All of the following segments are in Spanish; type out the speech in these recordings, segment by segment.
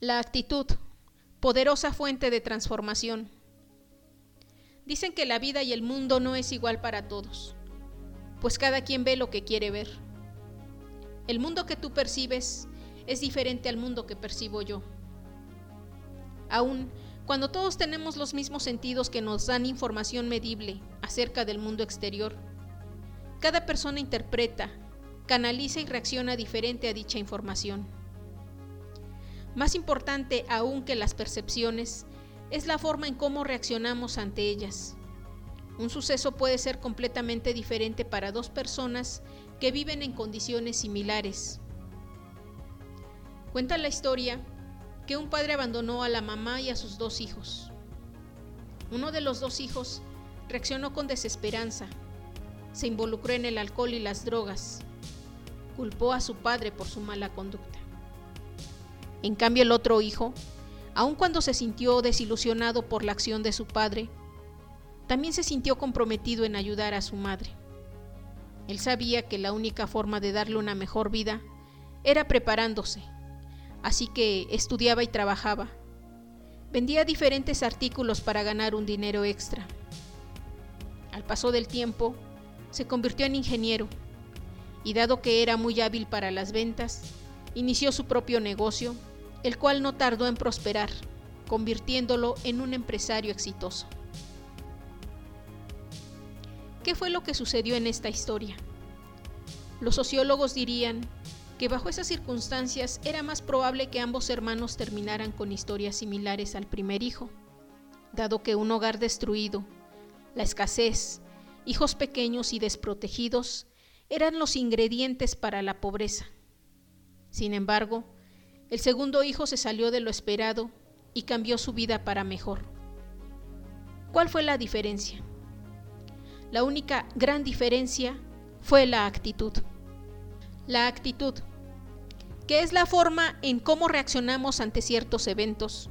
La actitud, poderosa fuente de transformación. Dicen que la vida y el mundo no es igual para todos, pues cada quien ve lo que quiere ver. El mundo que tú percibes es diferente al mundo que percibo yo. Aún cuando todos tenemos los mismos sentidos que nos dan información medible acerca del mundo exterior, cada persona interpreta, canaliza y reacciona diferente a dicha información. Más importante aún que las percepciones es la forma en cómo reaccionamos ante ellas. Un suceso puede ser completamente diferente para dos personas que viven en condiciones similares. Cuenta la historia que un padre abandonó a la mamá y a sus dos hijos. Uno de los dos hijos reaccionó con desesperanza, se involucró en el alcohol y las drogas, culpó a su padre por su mala conducta. En cambio el otro hijo, aun cuando se sintió desilusionado por la acción de su padre, también se sintió comprometido en ayudar a su madre. Él sabía que la única forma de darle una mejor vida era preparándose, así que estudiaba y trabajaba. Vendía diferentes artículos para ganar un dinero extra. Al paso del tiempo, se convirtió en ingeniero y dado que era muy hábil para las ventas, inició su propio negocio, el cual no tardó en prosperar, convirtiéndolo en un empresario exitoso. ¿Qué fue lo que sucedió en esta historia? Los sociólogos dirían que bajo esas circunstancias era más probable que ambos hermanos terminaran con historias similares al primer hijo, dado que un hogar destruido, la escasez, hijos pequeños y desprotegidos eran los ingredientes para la pobreza. Sin embargo, el segundo hijo se salió de lo esperado y cambió su vida para mejor. ¿Cuál fue la diferencia? La única gran diferencia fue la actitud. La actitud que es la forma en cómo reaccionamos ante ciertos eventos.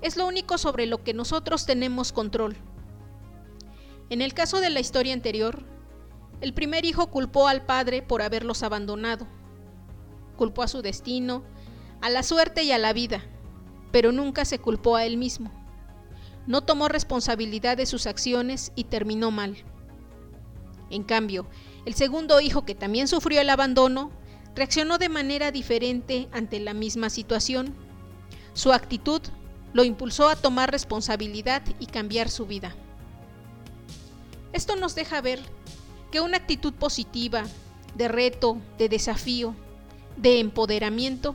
Es lo único sobre lo que nosotros tenemos control. En el caso de la historia anterior, el primer hijo culpó al padre por haberlos abandonado. Culpó a su destino, a la suerte y a la vida, pero nunca se culpó a él mismo. No tomó responsabilidad de sus acciones y terminó mal. En cambio, el segundo hijo, que también sufrió el abandono, reaccionó de manera diferente ante la misma situación. Su actitud lo impulsó a tomar responsabilidad y cambiar su vida. Esto nos deja ver que una actitud positiva, de reto, de desafío, de empoderamiento,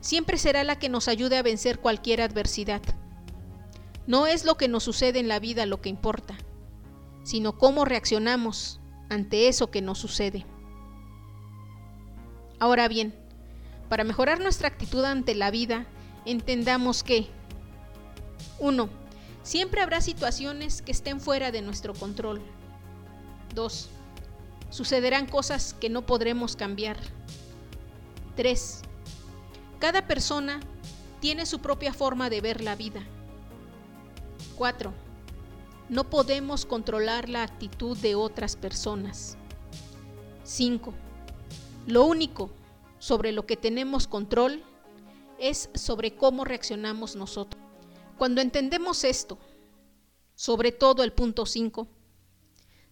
siempre será la que nos ayude a vencer cualquier adversidad. No es lo que nos sucede en la vida lo que importa, sino cómo reaccionamos ante eso que nos sucede. Ahora bien, para mejorar nuestra actitud ante la vida, entendamos que 1. Siempre habrá situaciones que estén fuera de nuestro control. 2. Sucederán cosas que no podremos cambiar. 3. Cada persona tiene su propia forma de ver la vida. 4. No podemos controlar la actitud de otras personas. 5. Lo único sobre lo que tenemos control es sobre cómo reaccionamos nosotros. Cuando entendemos esto, sobre todo el punto 5,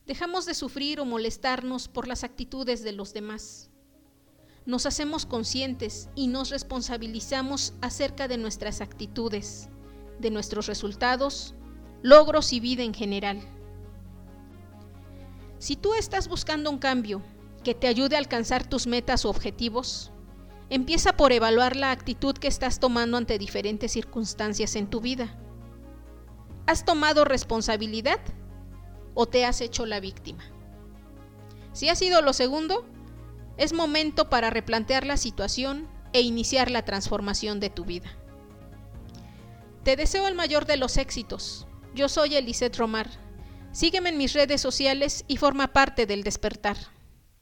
dejamos de sufrir o molestarnos por las actitudes de los demás. Nos hacemos conscientes y nos responsabilizamos acerca de nuestras actitudes, de nuestros resultados, logros y vida en general. Si tú estás buscando un cambio que te ayude a alcanzar tus metas o objetivos, empieza por evaluar la actitud que estás tomando ante diferentes circunstancias en tu vida. ¿Has tomado responsabilidad o te has hecho la víctima? Si ha sido lo segundo, es momento para replantear la situación e iniciar la transformación de tu vida. Te deseo el mayor de los éxitos. Yo soy Elisette Romar. Sígueme en mis redes sociales y forma parte del despertar.